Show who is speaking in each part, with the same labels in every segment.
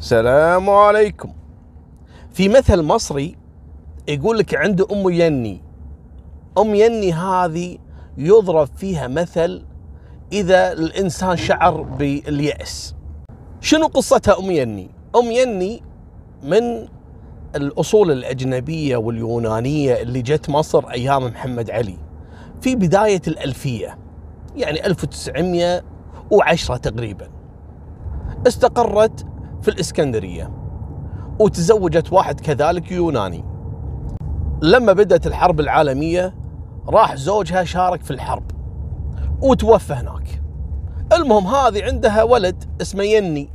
Speaker 1: السلام عليكم. في مثل مصري يقول لك عنده أم يني أم يني هذه يضرب فيها مثل إذا الإنسان شعر باليأس. شنو قصتها أم يني؟ أم يني من الأصول الأجنبية واليونانية اللي جت مصر أيام محمد علي. في بداية الألفية يعني 1910 تقريبا استقرت في الإسكندرية وتزوجت واحد كذلك يوناني. لما بدأت الحرب العالمية راح زوجها شارك في الحرب وتوفى هناك. المهم هذه عندها ولد اسمه يني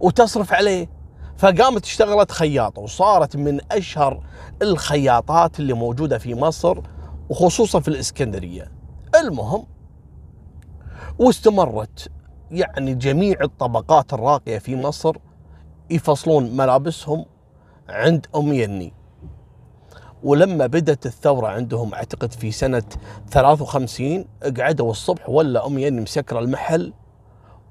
Speaker 1: وتصرف عليه. فقامت اشتغلت خياطة وصارت من أشهر الخياطات اللي موجودة في مصر وخصوصا في الإسكندرية. المهم واستمرت يعني جميع الطبقات الراقية في مصر يفصلون ملابسهم عند أم يني. ولما بدت الثورة عندهم أعتقد في سنة 53 قعدوا الصبح ولا أم يني مسكرة المحل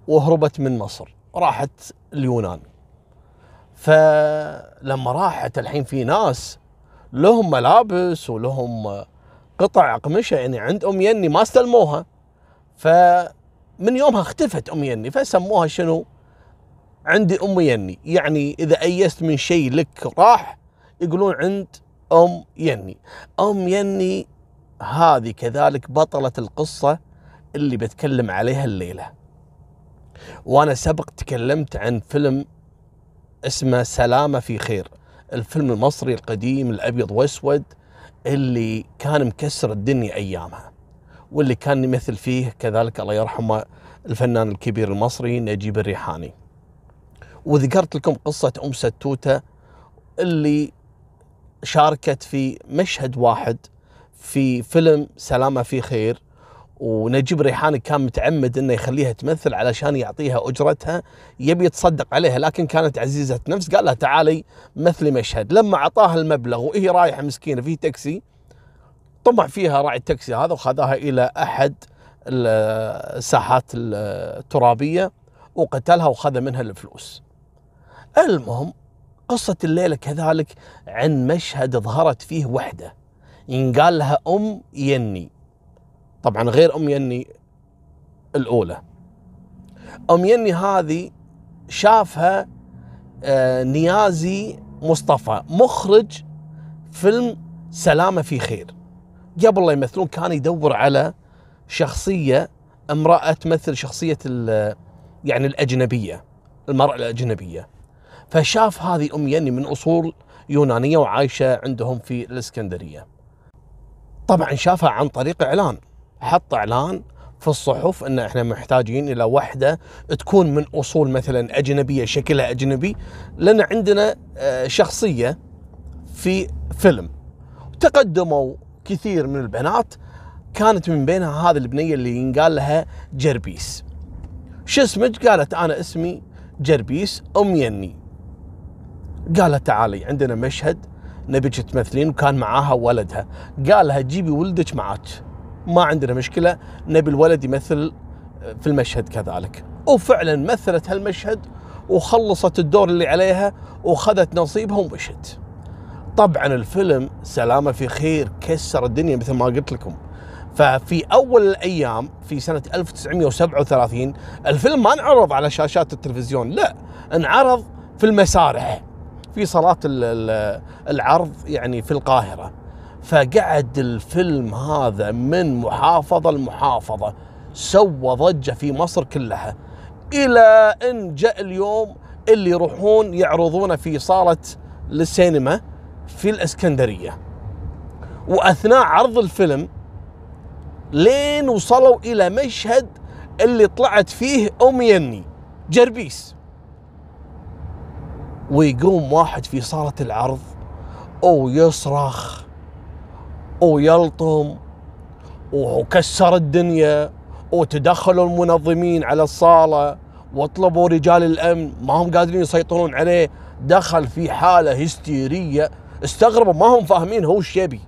Speaker 1: وهربت من مصر راحت اليونان. فلما راحت الحين في ناس لهم ملابس ولهم قطع أقمشة يعني عند أم يني ما استلموها. ف من يومها اختفت أم يني فسموها شنو؟ عندي أم يني. يعني إذا أيست من شيء لك راح يقولون عند أم يني. أم يني هذه كذلك بطلة القصة اللي بتكلم عليها الليلة. وأنا سبق تكلمت عن فيلم اسمه سلامة في خير الفيلم المصري القديم الأبيض وأسود اللي كان مكسر الدنيا أيامها. واللي كان يمثل فيه كذلك الله يرحمه الفنان الكبير المصري نجيب الريحاني. وذكرت لكم قصة أم ستوتة اللي شاركت في مشهد واحد في فيلم سلامة في خير ونجيب الريحاني كان متعمد إنه يخليها تمثل علشان يعطيها أجرتها يبي يتصدق عليها لكن كانت عزيزة نفس قال لها تعالي مثلي مشهد. لما أعطاها المبلغ وهي رايحة مسكينة في تاكسي طمع فيها راعي التاكسي هذا وخذاها إلى أحد الساحات الترابية وقتلها وخذ منها الفلوس. المهم قصة الليلة كذلك عن مشهد ظهرت فيه وحدة ينقال لها أم يني. طبعا غير أم يني الأولى. أم يني هذه شافها آه، نيازي مصطفى مخرج فيلم سلامة في خير. قبل لا يمثلون كان يدور على شخصية امرأة تمثل شخصية يعني الأجنبية المرأة الأجنبية. فشاف هذه ام يني من أصول يونانية وعايشة عندهم في الإسكندرية. طبعا شافها عن طريق إعلان حط إعلان في الصحف إن إحنا محتاجين إلى وحدة تكون من أصول مثلا أجنبية شكلها أجنبي لأن عندنا آه، شخصية في فيلم. تقدموا كثير من البنات كانت من بينها هذه البنية اللي ينقال لها جربيس. شو اسمك؟ قالت أنا اسمي جربيس ام يني قالت تعالي عندنا مشهد نبيك تمثلين وكان معاها ولدها. قال لها جيبي ولدك معك ما عندنا مشكلة نبي الولد يمثل في المشهد كذلك. وفعلا مثلت هالمشهد وخلصت الدور اللي عليها وخذت نصيبها ومشت. طبعا الفيلم سلامة في خير كسر الدنيا مثل ما قلت لكم. ففي أول الأيام في سنة 1937 الفيلم ما انعرض على شاشات التلفزيون لا انعرض في المسارح في صالات العرض يعني في القاهرة. فقعد الفيلم هذا من محافظة لمحافظة سوى ضجة في مصر كلها إلى إن جاء اليوم اللي يروحون يعرضونه في صالة السينما في الإسكندرية. وأثناء عرض الفيلم لين وصلوا إلى مشهد اللي طلعت فيه أم يني جربيس. ويقوم واحد في صالة العرض أو يصرخ أو يلطم وكسر الدنيا! وتدخلوا المنظمين على الصالة! وطلبوا رجال الأمن! ما هم قادرين يسيطرون عليه! دخل في حالة هستيرية استغربوا ما هم فاهمين هو إيش يبي؟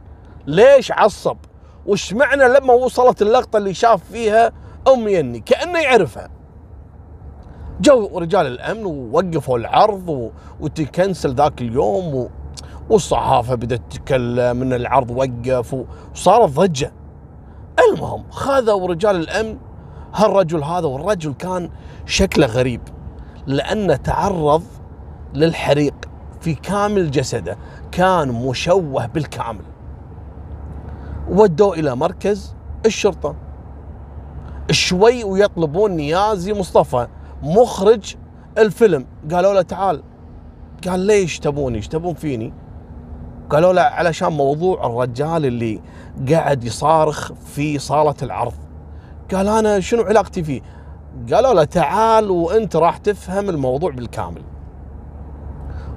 Speaker 1: ليش عصب؟ وش معنى لما وصلت اللقطة اللي شاف فيها أم يني؟ كأنه يعرفها. جو رجال الأمن ووقفوا العرض و... وتكنسل ذاك اليوم و... والصحافة بدأت تتكلم إن العرض وقف وصارت ضجة. المهم خذوا رجال الأمن هالرجل هذا والرجل كان شكله غريب لأنه تعرض للحريق في كامل جسده. كان مشوه بالكامل. ودوه إلى مركز الشرطة. شوي ويطلبون نيازي مصطفى مخرج الفيلم. قالوا له تعال. قال ليش تبوني؟ إيش تبون فيني؟ قالوا له علشان موضوع الرجال اللي قاعد يصارخ في صالة العرض. قال أنا شنو علاقتي فيه؟ قالوا له تعال وأنت راح تفهم الموضوع بالكامل.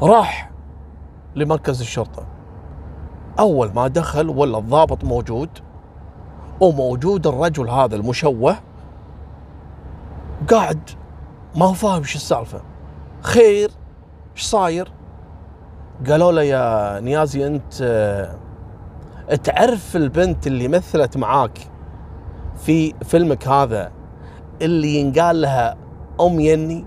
Speaker 1: راح لمركز الشرطة. أول ما دخل ولا الضابط موجود وموجود الرجل هذا المشوه قاعد ما هو فاهم شو السالفة. خير إيش صاير؟ قالوا له يا نيازي أنت تعرف البنت اللي مثلت معاك في فيلمك هذا اللي ينقال لها أم يني؟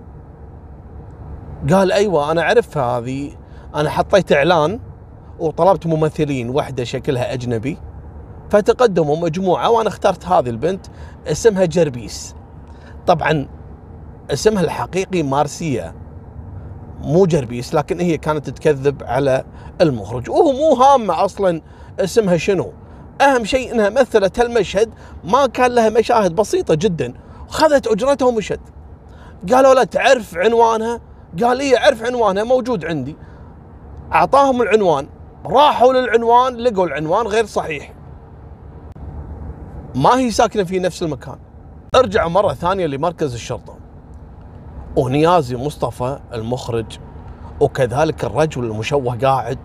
Speaker 1: قال أيوه أنا أعرفها هذه أنا حطيت إعلان وطلبت ممثلين واحدة شكلها أجنبي فتقدموا مجموعة وأنا اخترت هذه البنت اسمها جربيس. طبعا اسمها الحقيقي مارسيا مو جربيس لكن هي كانت تكذب على المخرج. وهو مو هامة أصلا اسمها شنو. أهم شيء إنها مثلت هالمشهد ما كان لها مشاهد بسيطة جدا. خذت أجرتها ومشت. قالوا لا تعرف عنوانها؟ قال اي أعرف عنوانها موجود عندي. أعطاهم العنوان. راحوا للعنوان لقوا العنوان غير صحيح. ما هي ساكنة في نفس المكان. ارجعوا مرة ثانية لمركز الشرطة. ونيازي مصطفى المخرج وكذلك الرجل المشوه قاعد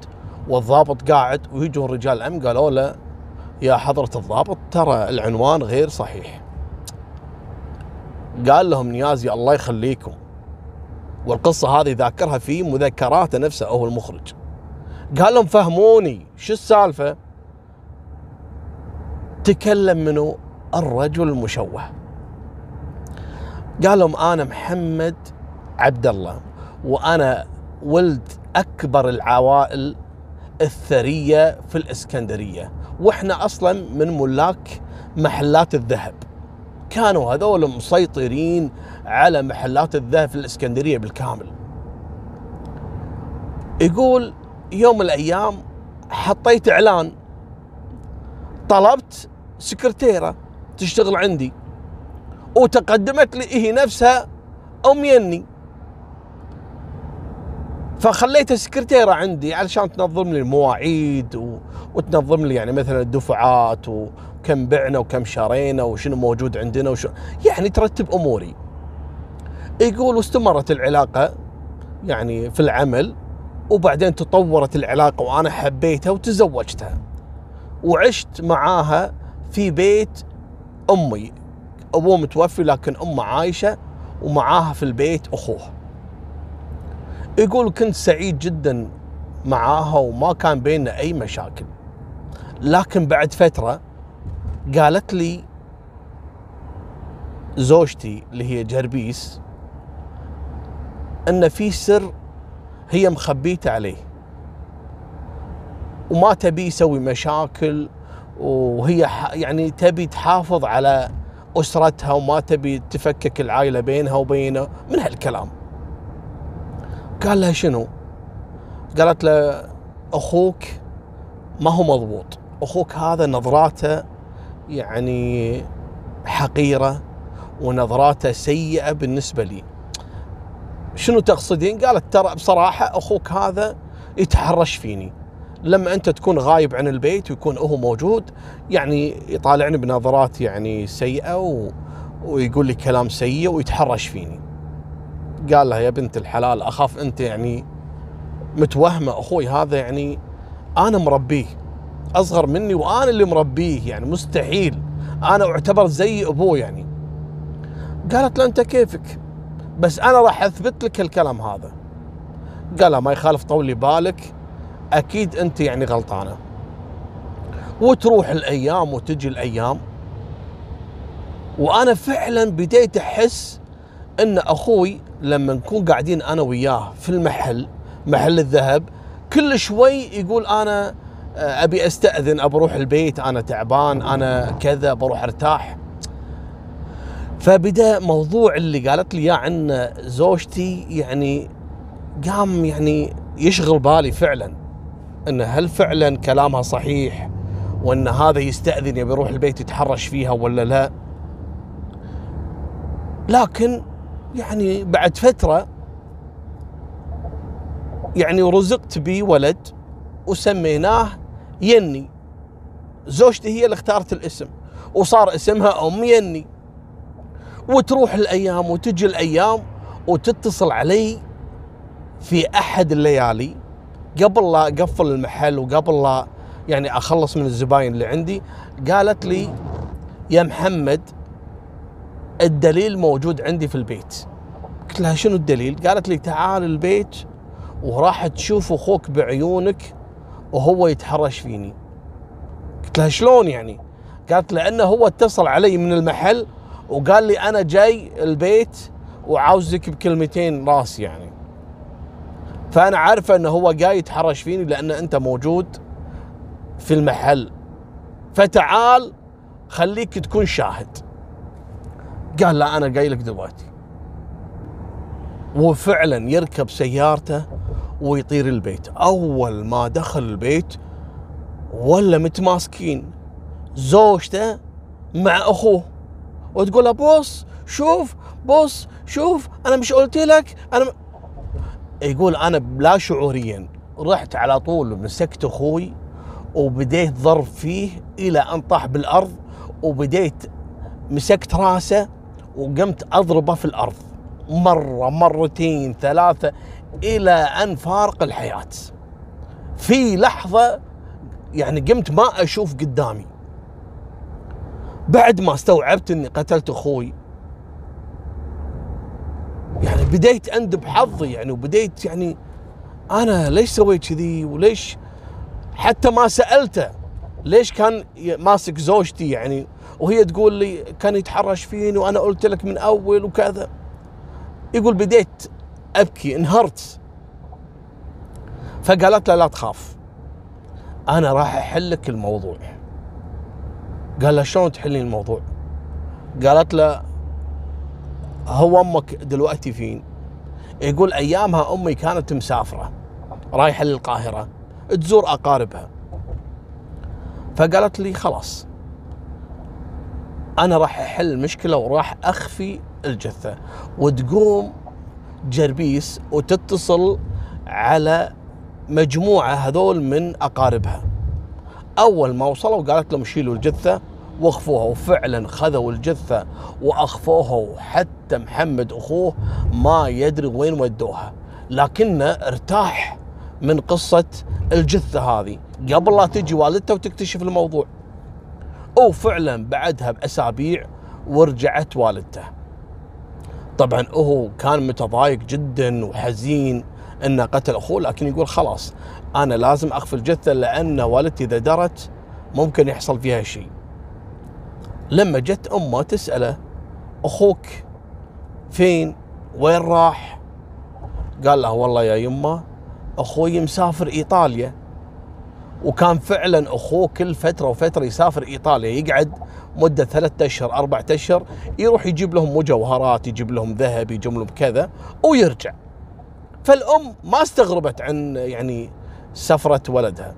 Speaker 1: والضابط قاعد ويجون رجال الأمن قالوا له يا حضرة الضابط ترى العنوان غير صحيح. قال لهم نيازي الله يخليكم. والقصة هذه ذاكرها في مذكراته نفسه هو المخرج. قال لهم فهموني شو السالفة؟ تكلم منه الرجل المشوه. قال لهم أنا محمد عبد الله وأنا ولد أكبر العوائل الثرية في الإسكندرية وإحنا أصلا من ملاك محلات الذهب. كانوا هذول مسيطرين على محلات الذهب في الإسكندرية بالكامل. يقول يوم من الأيام حطيت إعلان. طلبت سكرتيرة تشتغل عندي. وتقدمت لي هي نفسها ام يني فخليتها سكرتيرة عندي علشان تنظم لي المواعيد و... وتنظم لي يعني مثلا الدفعات وكم بعنا وكم شرينا وشنو موجود عندنا وشو يعني ترتب أموري. يقول واستمرت العلاقة يعني في العمل وبعدين تطورت العلاقة وأنا حبيتها وتزوجتها. وعشت معاها في بيت أمي. أبوه متوفي لكن أمه عايشة ومعاها في البيت أخوه. يقول كنت سعيد جدا معاها وما كان بيننا أي مشاكل. لكن بعد فترة قالت لي زوجتي اللي هي جربيس إن في سر هي مخبيته عليه. وما تبي يسوي مشاكل وهي يعني تبي تحافظ على أسرتها وما تبي تفكك العائلة بينها وبينه من هالكلام. قال لها شنو؟ قالت له أخوك ما هو مضبوط. أخوك هذا نظراته يعني حقيرة ونظراته سيئة بالنسبة لي. شنو تقصدين؟ قالت ترى بصراحة أخوك هذا يتحرش فيني. لما أنت تكون غايب عن البيت ويكون هو موجود يعني يطالعني بنظرات يعني سيئة و... ويقول لي كلام سيء ويتحرش فيني. قال لها يا بنت الحلال أخاف أنت يعني متوهمة أخوي هذا يعني أنا مربيه أصغر مني وأنا اللي مربيه يعني مستحيل أنا أعتبر زي ابوه يعني. قالت له أنت كيفك؟ بس أنا راح أثبت لك الكلام هذا. قال ما يخالف طولي بالك أكيد أنت يعني غلطانة. وتروح الأيام وتجي الأيام وأنا فعلا بديت أحس إن أخوي لما نكون قاعدين أنا وياه في المحل محل الذهب كل شوي يقول أنا آه، أبي أستأذن ابى أروح البيت أنا تعبان أنا كذا بروح أرتاح. فبدأ موضوع اللي قالت لي إياه عن زوجتي يعني قام يعني يشغل بالي فعلا إن هل فعلا كلامها صحيح وإن هذا يستأذن يبي يروح البيت يتحرش فيها ولا لا؟ لكن يعني بعد فترة يعني رزقت بي ولد وسميناه يني. زوجتي هي اللي اختارت الاسم وصار اسمها أم يني. وتروح الأيام وتجي الأيام وتتصل علي في أحد الليالي. قبل لا أقفل المحل وقبل لا يعني أخلص من الزباين اللي عندي قالت لي يا محمد الدليل موجود عندي في البيت. قلت لها شنو الدليل؟ قالت لي تعال البيت وراح تشوف أخوك بعيونك وهو يتحرش فيني. قلت لها شلون يعني؟ قالت لأنه هو اتصل علي من المحل وقال لي أنا جاي البيت وعاوزك بكلمتين راس يعني. فأنا عارفه إنه هو جاي يتحرش فيني لأن أنت موجود في المحل. فتعال خليك تكون شاهد. قال لا أنا جاي لك دلوقتي. وفعلا يركب سيارته ويطير البيت. أول ما دخل البيت ولا متماسكين زوجته مع أخوه. وتقول له بص شوف بص شوف أنا مش قلت لك أنا. يقول أنا لا شعوريا. رحت على طول مسكت أخوي وبديت ضرب فيه إلى أن طاح بالأرض وبديت مسكت رأسه وقمت أضربه في الأرض. مرة مرتين ثلاثة إلى أن فارق الحياة. في لحظة يعني قمت ما أشوف قدامي. بعد ما استوعبت إني قتلت أخوي. يعني بديت أندب حظي يعني وبديت يعني أنا ليش سويت كذي؟ وليش؟ حتى ما سألته ليش كان ماسك زوجتي يعني وهي تقول لي كان يتحرش فيني وأنا قلت لك من أول وكذا. يقول بديت أبكي انهرت. فقالت له لا تخاف أنا راح أحل لك الموضوع. قال له شلون تحلين الموضوع؟ قالت له هو أمك دلوقتي فين؟ يقول أيامها أمي كانت مسافرة رايحة للقاهرة تزور أقاربها. فقالت لي خلاص أنا راح أحل المشكلة وراح أخفي الجثة. وتقوم جربيس وتتصل على مجموعة هذول من أقاربها. أول ما وصلوا قالت لهم شيلوا الجثة وأخفوها. وفعلا خذوا الجثة وأخفوها. وحتى محمد أخوه ما يدري وين ودوها. لكنه ارتاح من قصة الجثة هذه. قبل لا تجي والدته وتكتشف الموضوع. وفعلا بعدها بأسابيع ورجعت والدته طبعا هو كان متضايق جدا وحزين إنه قتل أخوه لكن يقول خلاص أنا لازم اخفي الجثه لأن والدتي إذا درت ممكن يحصل فيها شيء. لما جت أمه تسأله أخوك فين؟ وين راح؟ قال له والله يا يمه أخوي مسافر إيطاليا وكان فعلا أخوه كل فترة وفترة يسافر إيطاليا يقعد مدة ثلاثة أشهر أربعة أشهر يروح يجيب لهم مجوهرات يجيب لهم ذهب يجيب لهم كذا ويرجع فالأم ما استغربت عن يعني سفرة ولدها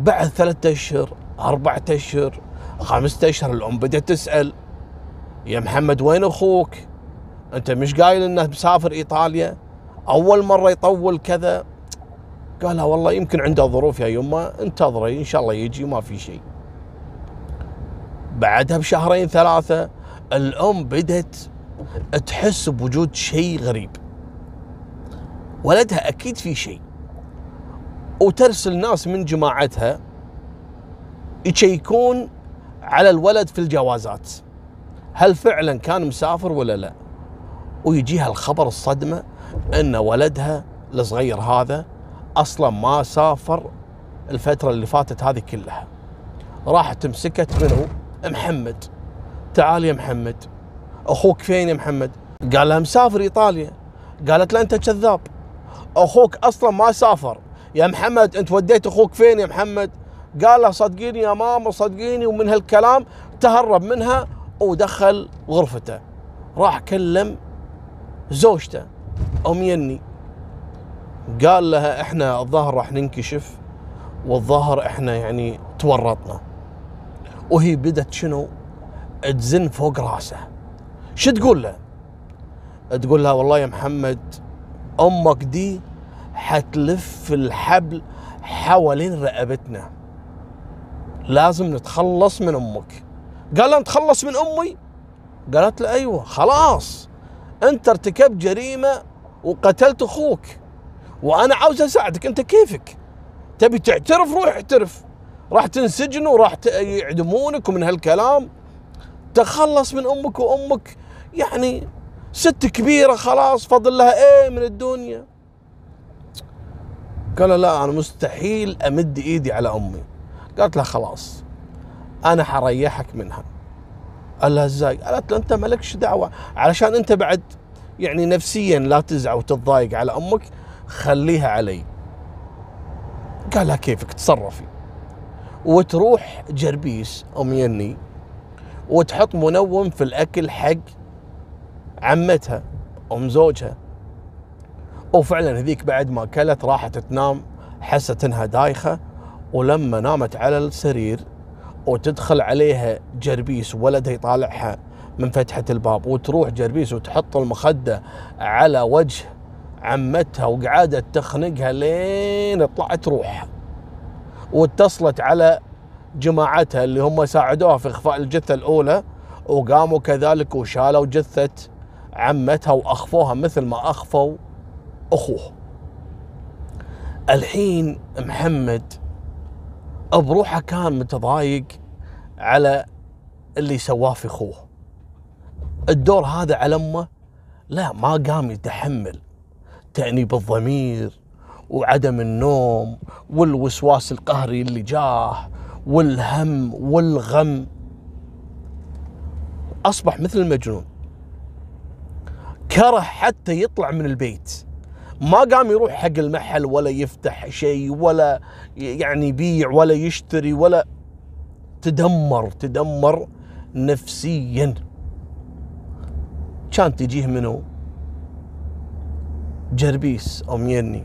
Speaker 1: بعد ثلاثة أشهر أربعة أشهر خمسة أشهر الأم بدأت تسأل يا محمد وين أخوك؟ أنت مش قايل إنه مسافر إيطاليا؟ أول مرة يطول كذا قالها والله يمكن عنده ظروف يا يمه انتظري إن شاء الله يجي ما في شيء. بعدها بشهرين ثلاثة الأم بدت تحس بوجود شيء غريب. ولدها أكيد في شيء. وترسل ناس من جماعتها يشيكون على الولد في الجوازات. هل فعلا كان مسافر ولا لا؟ ويجيها الخبر الصدمة إن ولدها الصغير هذا أصلا ما سافر الفترة اللي فاتت هذه كلها. راحت مسكت منه محمد. تعال يا محمد. أخوك فين يا محمد؟ قال لها مسافر إيطاليا. قالت له أنت كذاب. أخوك أصلا ما سافر. يا محمد أنت وديت أخوك فين يا محمد؟ قال له صدقيني يا ماما صدقيني ومن هالكلام تهرب منها ودخل غرفته. راح كلم زوجته أم يني. قال لها إحنا الظاهر راح ننكشف والظاهر إحنا يعني تورطنا. وهي بدت شنو؟ تزن فوق راسه شو تقول له تقول لها والله يا محمد أمك دي حتلف الحبل حوالين رقبتنا. لازم نتخلص من أمك. قال لها نتخلص من أمي؟ قالت له أيوه خلاص. أنت ارتكبت جريمة وقتلت أخوك. وأنا عاوز أساعدك. أنت كيفك؟ تبي تعترف روح اعترف. راح تنسجن وراح يعدمونك ومن هالكلام. تخلص من أمك وأمك. يعني ست كبيرة خلاص فضل لها إيه من الدنيا؟ قال لا أنا مستحيل أمد إيدي على أمي. قالت له خلاص. أنا حريحك منها. قال لها إزاي؟ قالت له أنت مالكش دعوة. علشان أنت بعد يعني نفسيا لا تزعل وتتضايق على أمك خليها علي. قال لها كيفك؟ تصرفي. وتروح جربيس أم يني وتحط منوم في الأكل حق عمتها أم زوجها. وفعلا هذيك بعد ما أكلت راحت تنام حست إنها دايخة ولما نامت على السرير وتدخل عليها جربيس ولدها يطالعها من فتحة الباب وتروح جربيس وتحط المخدة على وجه عمتها وقعدت تخنقها لين طلعت روح واتصلت على جماعتها اللي هم ساعدوها في إخفاء الجثة الأولى وقاموا كذلك وشالوا جثة عمتها وأخفوها مثل ما أخفوا أخوه. الحين محمد بروحه كان متضايق على اللي سواه في أخوه. الدور هذا على أمه لا ما قام يتحمل تأنيب الضمير وعدم النوم والوسواس القهري اللي جاه والهم والغم. أصبح مثل المجنون. كره حتى يطلع من البيت. ما قام يروح حق المحل ولا يفتح شيء ولا يعني يبيع ولا يشتري ولا تدمر تدمر نفسيا. كان تجيه منه جربيس ام يني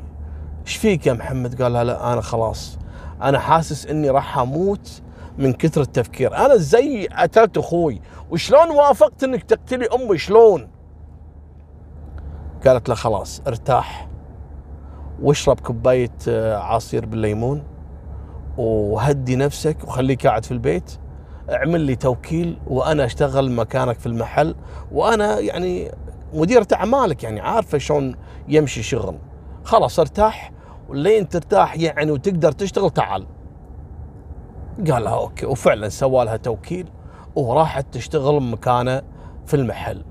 Speaker 1: إيش فيك يا محمد؟ قال لا أنا خلاص. أنا حاسس إني راح أموت من كثر التفكير. أنا زي قتلت أخوي. وشلون وافقت إنك تقتلي أمي؟ شلون؟ قالت له خلاص ارتاح. واشرب كوباية آه، عصير بالليمون. وهدي نفسك وخليك قاعد في البيت. اعمل لي توكيل وأنا أشتغل مكانك في المحل. وأنا يعني مديرة أعمالك يعني عارفة شلون يمشي شغل. خلاص ارتاح ولين ترتاح يعني وتقدر تشتغل تعال. قال لها أوكي. وفعلا سوى لها توكيل وراحت تشتغل مكانه في المحل.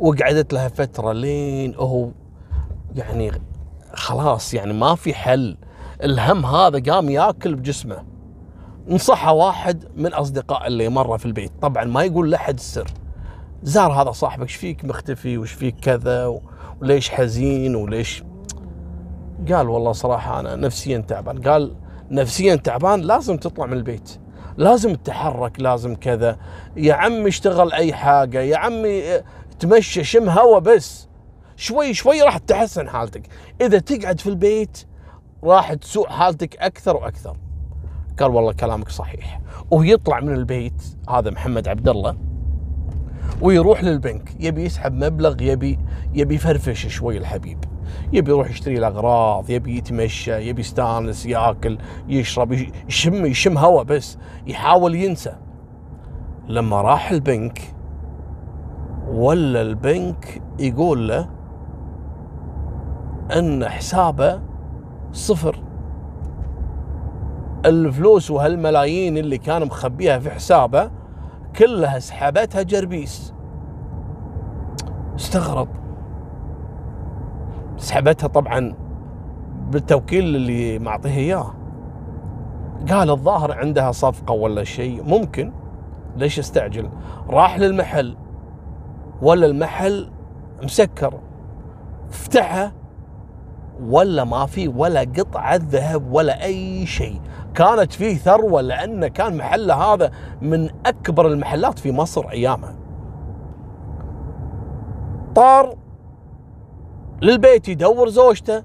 Speaker 1: وقعدت لها فترة لين هو يعني خلاص يعني ما في حل. الهم هذا قام ياكل بجسمه. نصحه واحد من أصدقاء اللي مرة في البيت. طبعا ما يقول لأحد السر. زار هذا صاحبك إيش فيك مختفي؟ وش فيك كذا؟ وليش حزين؟ وليش؟ قال والله صراحة أنا نفسيا تعبان. قال نفسيا تعبان لازم تطلع من البيت. لازم تتحرك لازم كذا. يا عمي اشتغل أي حاجة يا عمي تمشى شم هوا بس. شوي شوي راح تحسن حالتك. إذا تقعد في البيت راح تسوء حالتك أكثر وأكثر. قال والله كلامك صحيح. ويطلع من البيت هذا محمد عبد الله ويروح للبنك. يبي يسحب مبلغ يبي يبي يفرفش شوي الحبيب. يبي يروح يشتري الأغراض يبي يتمشى يبي يستانس يأكل يشرب يشم يشم هواء بس. يحاول ينسى. لما راح البنك ولا البنك يقول له إن حسابه صفر. الفلوس وهالملايين اللي كان مخبيها في حسابه كلها سحبتها جربيس. استغرب. سحبتها طبعا بالتوكيل اللي معطيه إياه. قال الظاهر عندها صفقة ولا شيء. ممكن. ليش استعجل؟ راح للمحل. ولا المحل مسكر. افتحها ولا ما في ولا قطعة ذهب ولا أي شيء. كانت فيه ثروة لأنه كان محله هذا من أكبر المحلات في مصر أيامها طار للبيت يدور زوجته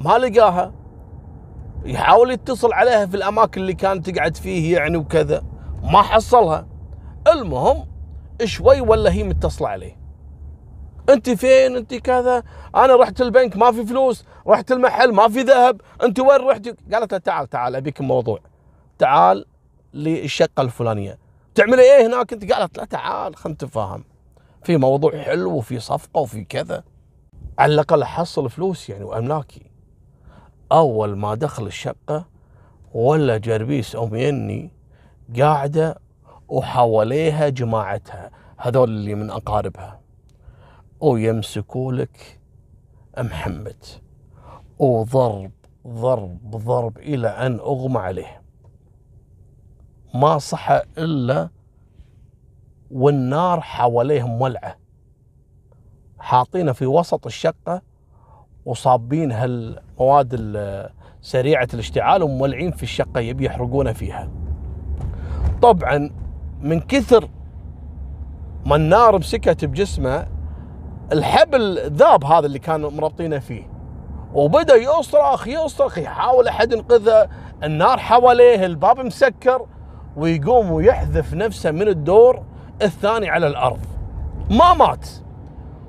Speaker 1: ما لقاها. يحاول يتصل عليها في الأماكن اللي كانت تقعد فيه يعني وكذا. ما حصلها. المهم شوي ولا هي متصلة عليه. انت فين؟ انت كذا. أنا رحت البنك ما في فلوس. رحت المحل ما في ذهب. أنت وين رحت؟ قالت له تعال تعال أبيك موضوع. تعال للشقة الفلانية. تعملي إيه هناك؟ أنت قالت لا تعال خلينا نتفاهم. في موضوع حلو وفي صفقة وفي كذا. على الأقل احصل فلوس يعني وأملاكي. أول ما دخل الشقة ولا جربيس أم يني قاعدة وحواليها جماعتها هذول اللي من أقاربها. ويمسكوا لك محمد. وضرب ضرب ضرب إلى أن أغمى عليه. ما صحى إلا والنار حواليه مولعه حاطينه في وسط الشقة وصابين هالمواد سريعة الاشتعال ومولعين في الشقة يبي يحرقونه فيها. طبعا من كثر ما النار مسكت بجسمه الحبل ذاب هذا اللي كانوا مربطينه فيه. وبدأ يصرخ يصرخ يحاول أحد ينقذه. النار حواليه الباب مسكر ويقوم ويحذف نفسه من الدور الثاني على الأرض. ما مات.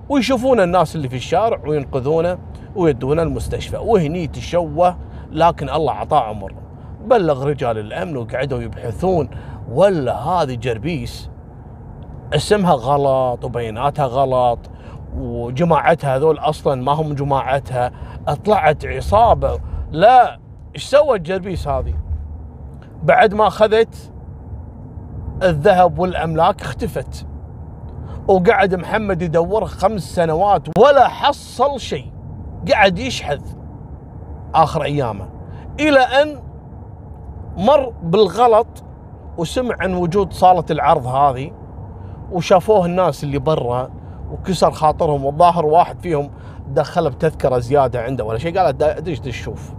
Speaker 1: ويشوفون الناس اللي في الشارع وينقذونه ويدونه المستشفى. وهني تشوه لكن الله اعطاه عمر. بلغ رجال الأمن وقعدوا يبحثون. ولا هذه جربيس. اسمها غلط وبياناتها غلط. وجماعتها هذول أصلا ما هم جماعتها طلعت عصابة. لا إيش سوت جربيس هذه؟ بعد ما أخذت الذهب والأملاك اختفت. وقعد محمد يدور خمس سنوات ولا حصل شيء. قعد يشحذ آخر أيامه. إلى أن مر بالغلط وسمع عن وجود صالة العرض هذه وشافوه الناس اللي برا. وكسر خاطرهم والظاهر واحد فيهم دخله بتذكرة زيادة عنده ولا شيء قال دش دش شوف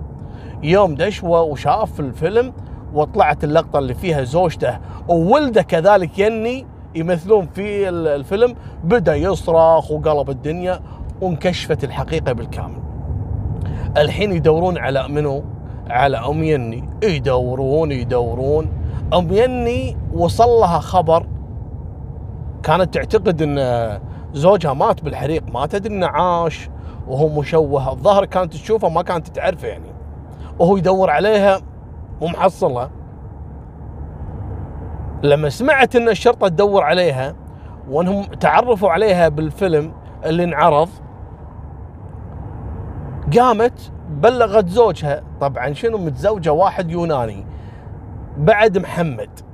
Speaker 1: يوم دش وشاف الفيلم وطلعت اللقطة اللي فيها زوجته وولده كذلك يني يمثلون في الفيلم بدأ يصرخ وقلب الدنيا وانكشفت الحقيقة بالكامل. الحين يدورون على منو؟ على أم يني يدورون يدورون أم يني وصل لها خبر كانت تعتقد إن زوجها مات بالحريق ما تدري إنه عاش وهو مشوه. الظاهر كانت تشوفه ما كانت تعرفه يعني. وهو يدور عليها ومحصلها لما سمعت إن الشرطة تدور عليها وإنهم تعرفوا عليها بالفيلم اللي انعرض قامت بلغت زوجها. طبعا شنو؟ متزوجة واحد يوناني. بعد محمد.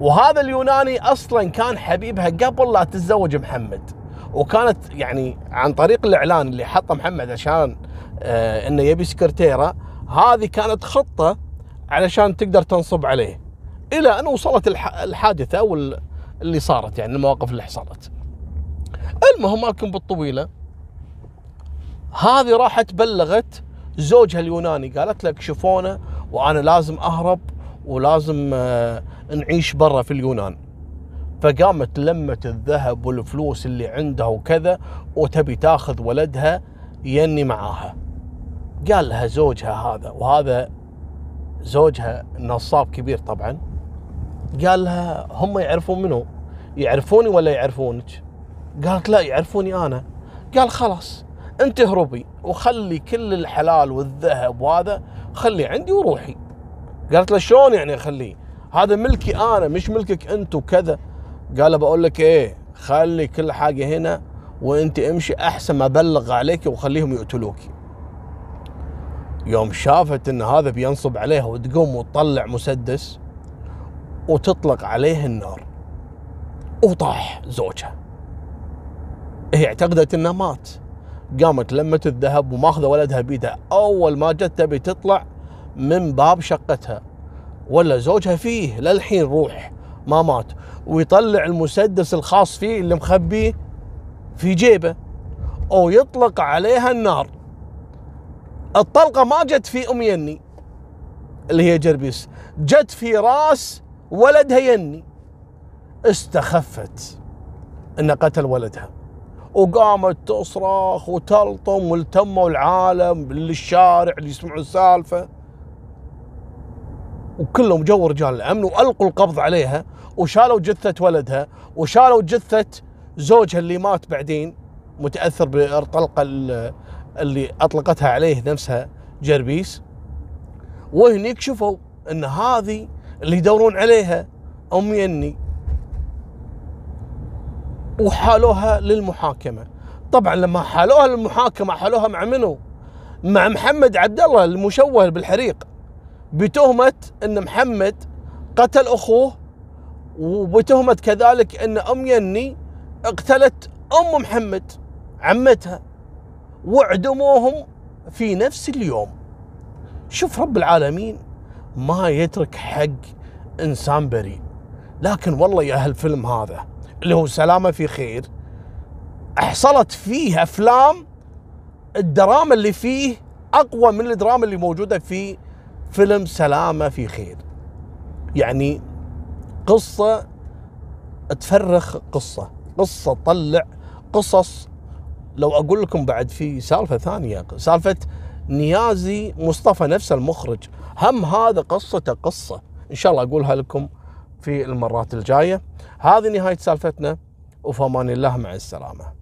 Speaker 1: وهذا اليوناني أصلا كان حبيبها قبل لا تتزوج محمد. وكانت يعني عن طريق الإعلان اللي حطه محمد عشان آه إنه يبي سكرتيرة هذه كانت خطة علشان تقدر تنصب عليه إلى أن وصلت الحادثة واللي صارت يعني المواقف اللي حصلت. المهم لكن بالطويلة. هذه راحت بلغت زوجها اليوناني قالت لك شوفونا وأنا لازم أهرب. ولازم آه نعيش برا في اليونان. فقامت لمت الذهب والفلوس اللي عندها وكذا وتبي تاخذ ولدها يني معاها. قال لها زوجها هذا وهذا زوجها نصاب كبير طبعا. قال لها هم يعرفون منو؟ يعرفوني ولا يعرفونك؟ قالت لا يعرفوني أنا. قال خلاص انت اهربي وخلي كل الحلال والذهب وهذا خلي عندي وروحي. قالت له شلون يعني أخليه؟ هذا ملكي أنا مش ملكك أنت وكذا. قال بقول لك إيه خلي كل حاجة هنا وأنت امشي أحسن ما أبلغ عليك وخليهم يقتلوك. يوم شافت إن هذا بينصب عليها وتقوم وتطلع مسدس وتطلق عليه النار وطاح زوجها. هي اعتقدت انه مات. قامت لمت الذهب وماخذة ولدها بيدها. أول ما جت تبي تطلع من باب شقتها ولا زوجها فيه للحين روح ما مات ويطلع المسدس الخاص فيه اللي مخبيه في جيبه أو يطلق عليها النار. الطلقة ما جت في أم يني اللي هي جربيس جت في راس ولدها يني. استخفت إن قتل ولدها وقامت تصرخ وتلطم والتموا العالم للشارع اللي يسمعوا السالفة. وكلهم جو رجال الأمن وألقوا القبض عليها وشالوا جثة ولدها وشالوا جثة زوجها اللي مات بعدين متأثر بالطلقه اللي أطلقتها عليه نفسها جربيس. وهنيك شفوا إن هذه اللي يدورون عليها ام يني وحالوها للمحاكمة. طبعا لما حالوها للمحاكمة حالوها مع منو؟ مع محمد عبد الله المشوه بالحريق. بتهمة إن محمد قتل أخوه وبتهمة كذلك إن أم يني اقتلت أم محمد عمتها وعدموهم في نفس اليوم. شوف رب العالمين ما يترك حق إنسان بريء. لكن والله يا هالفيلم هذا اللي هو سلامة في خير حصلت فيه أفلام الدراما اللي فيه أقوى من الدراما اللي موجودة في فيلم سلامة في خير. يعني قصة تفرخ قصة قصة تطلع قصص. لو أقول لكم بعد في سالفة ثانية سالفة نيازي مصطفى نفسه المخرج هم هذا قصته قصة. إن شاء الله أقولها لكم في المرات الجاية. هذه نهاية سالفتنا. وفي أمان الله مع السلامة.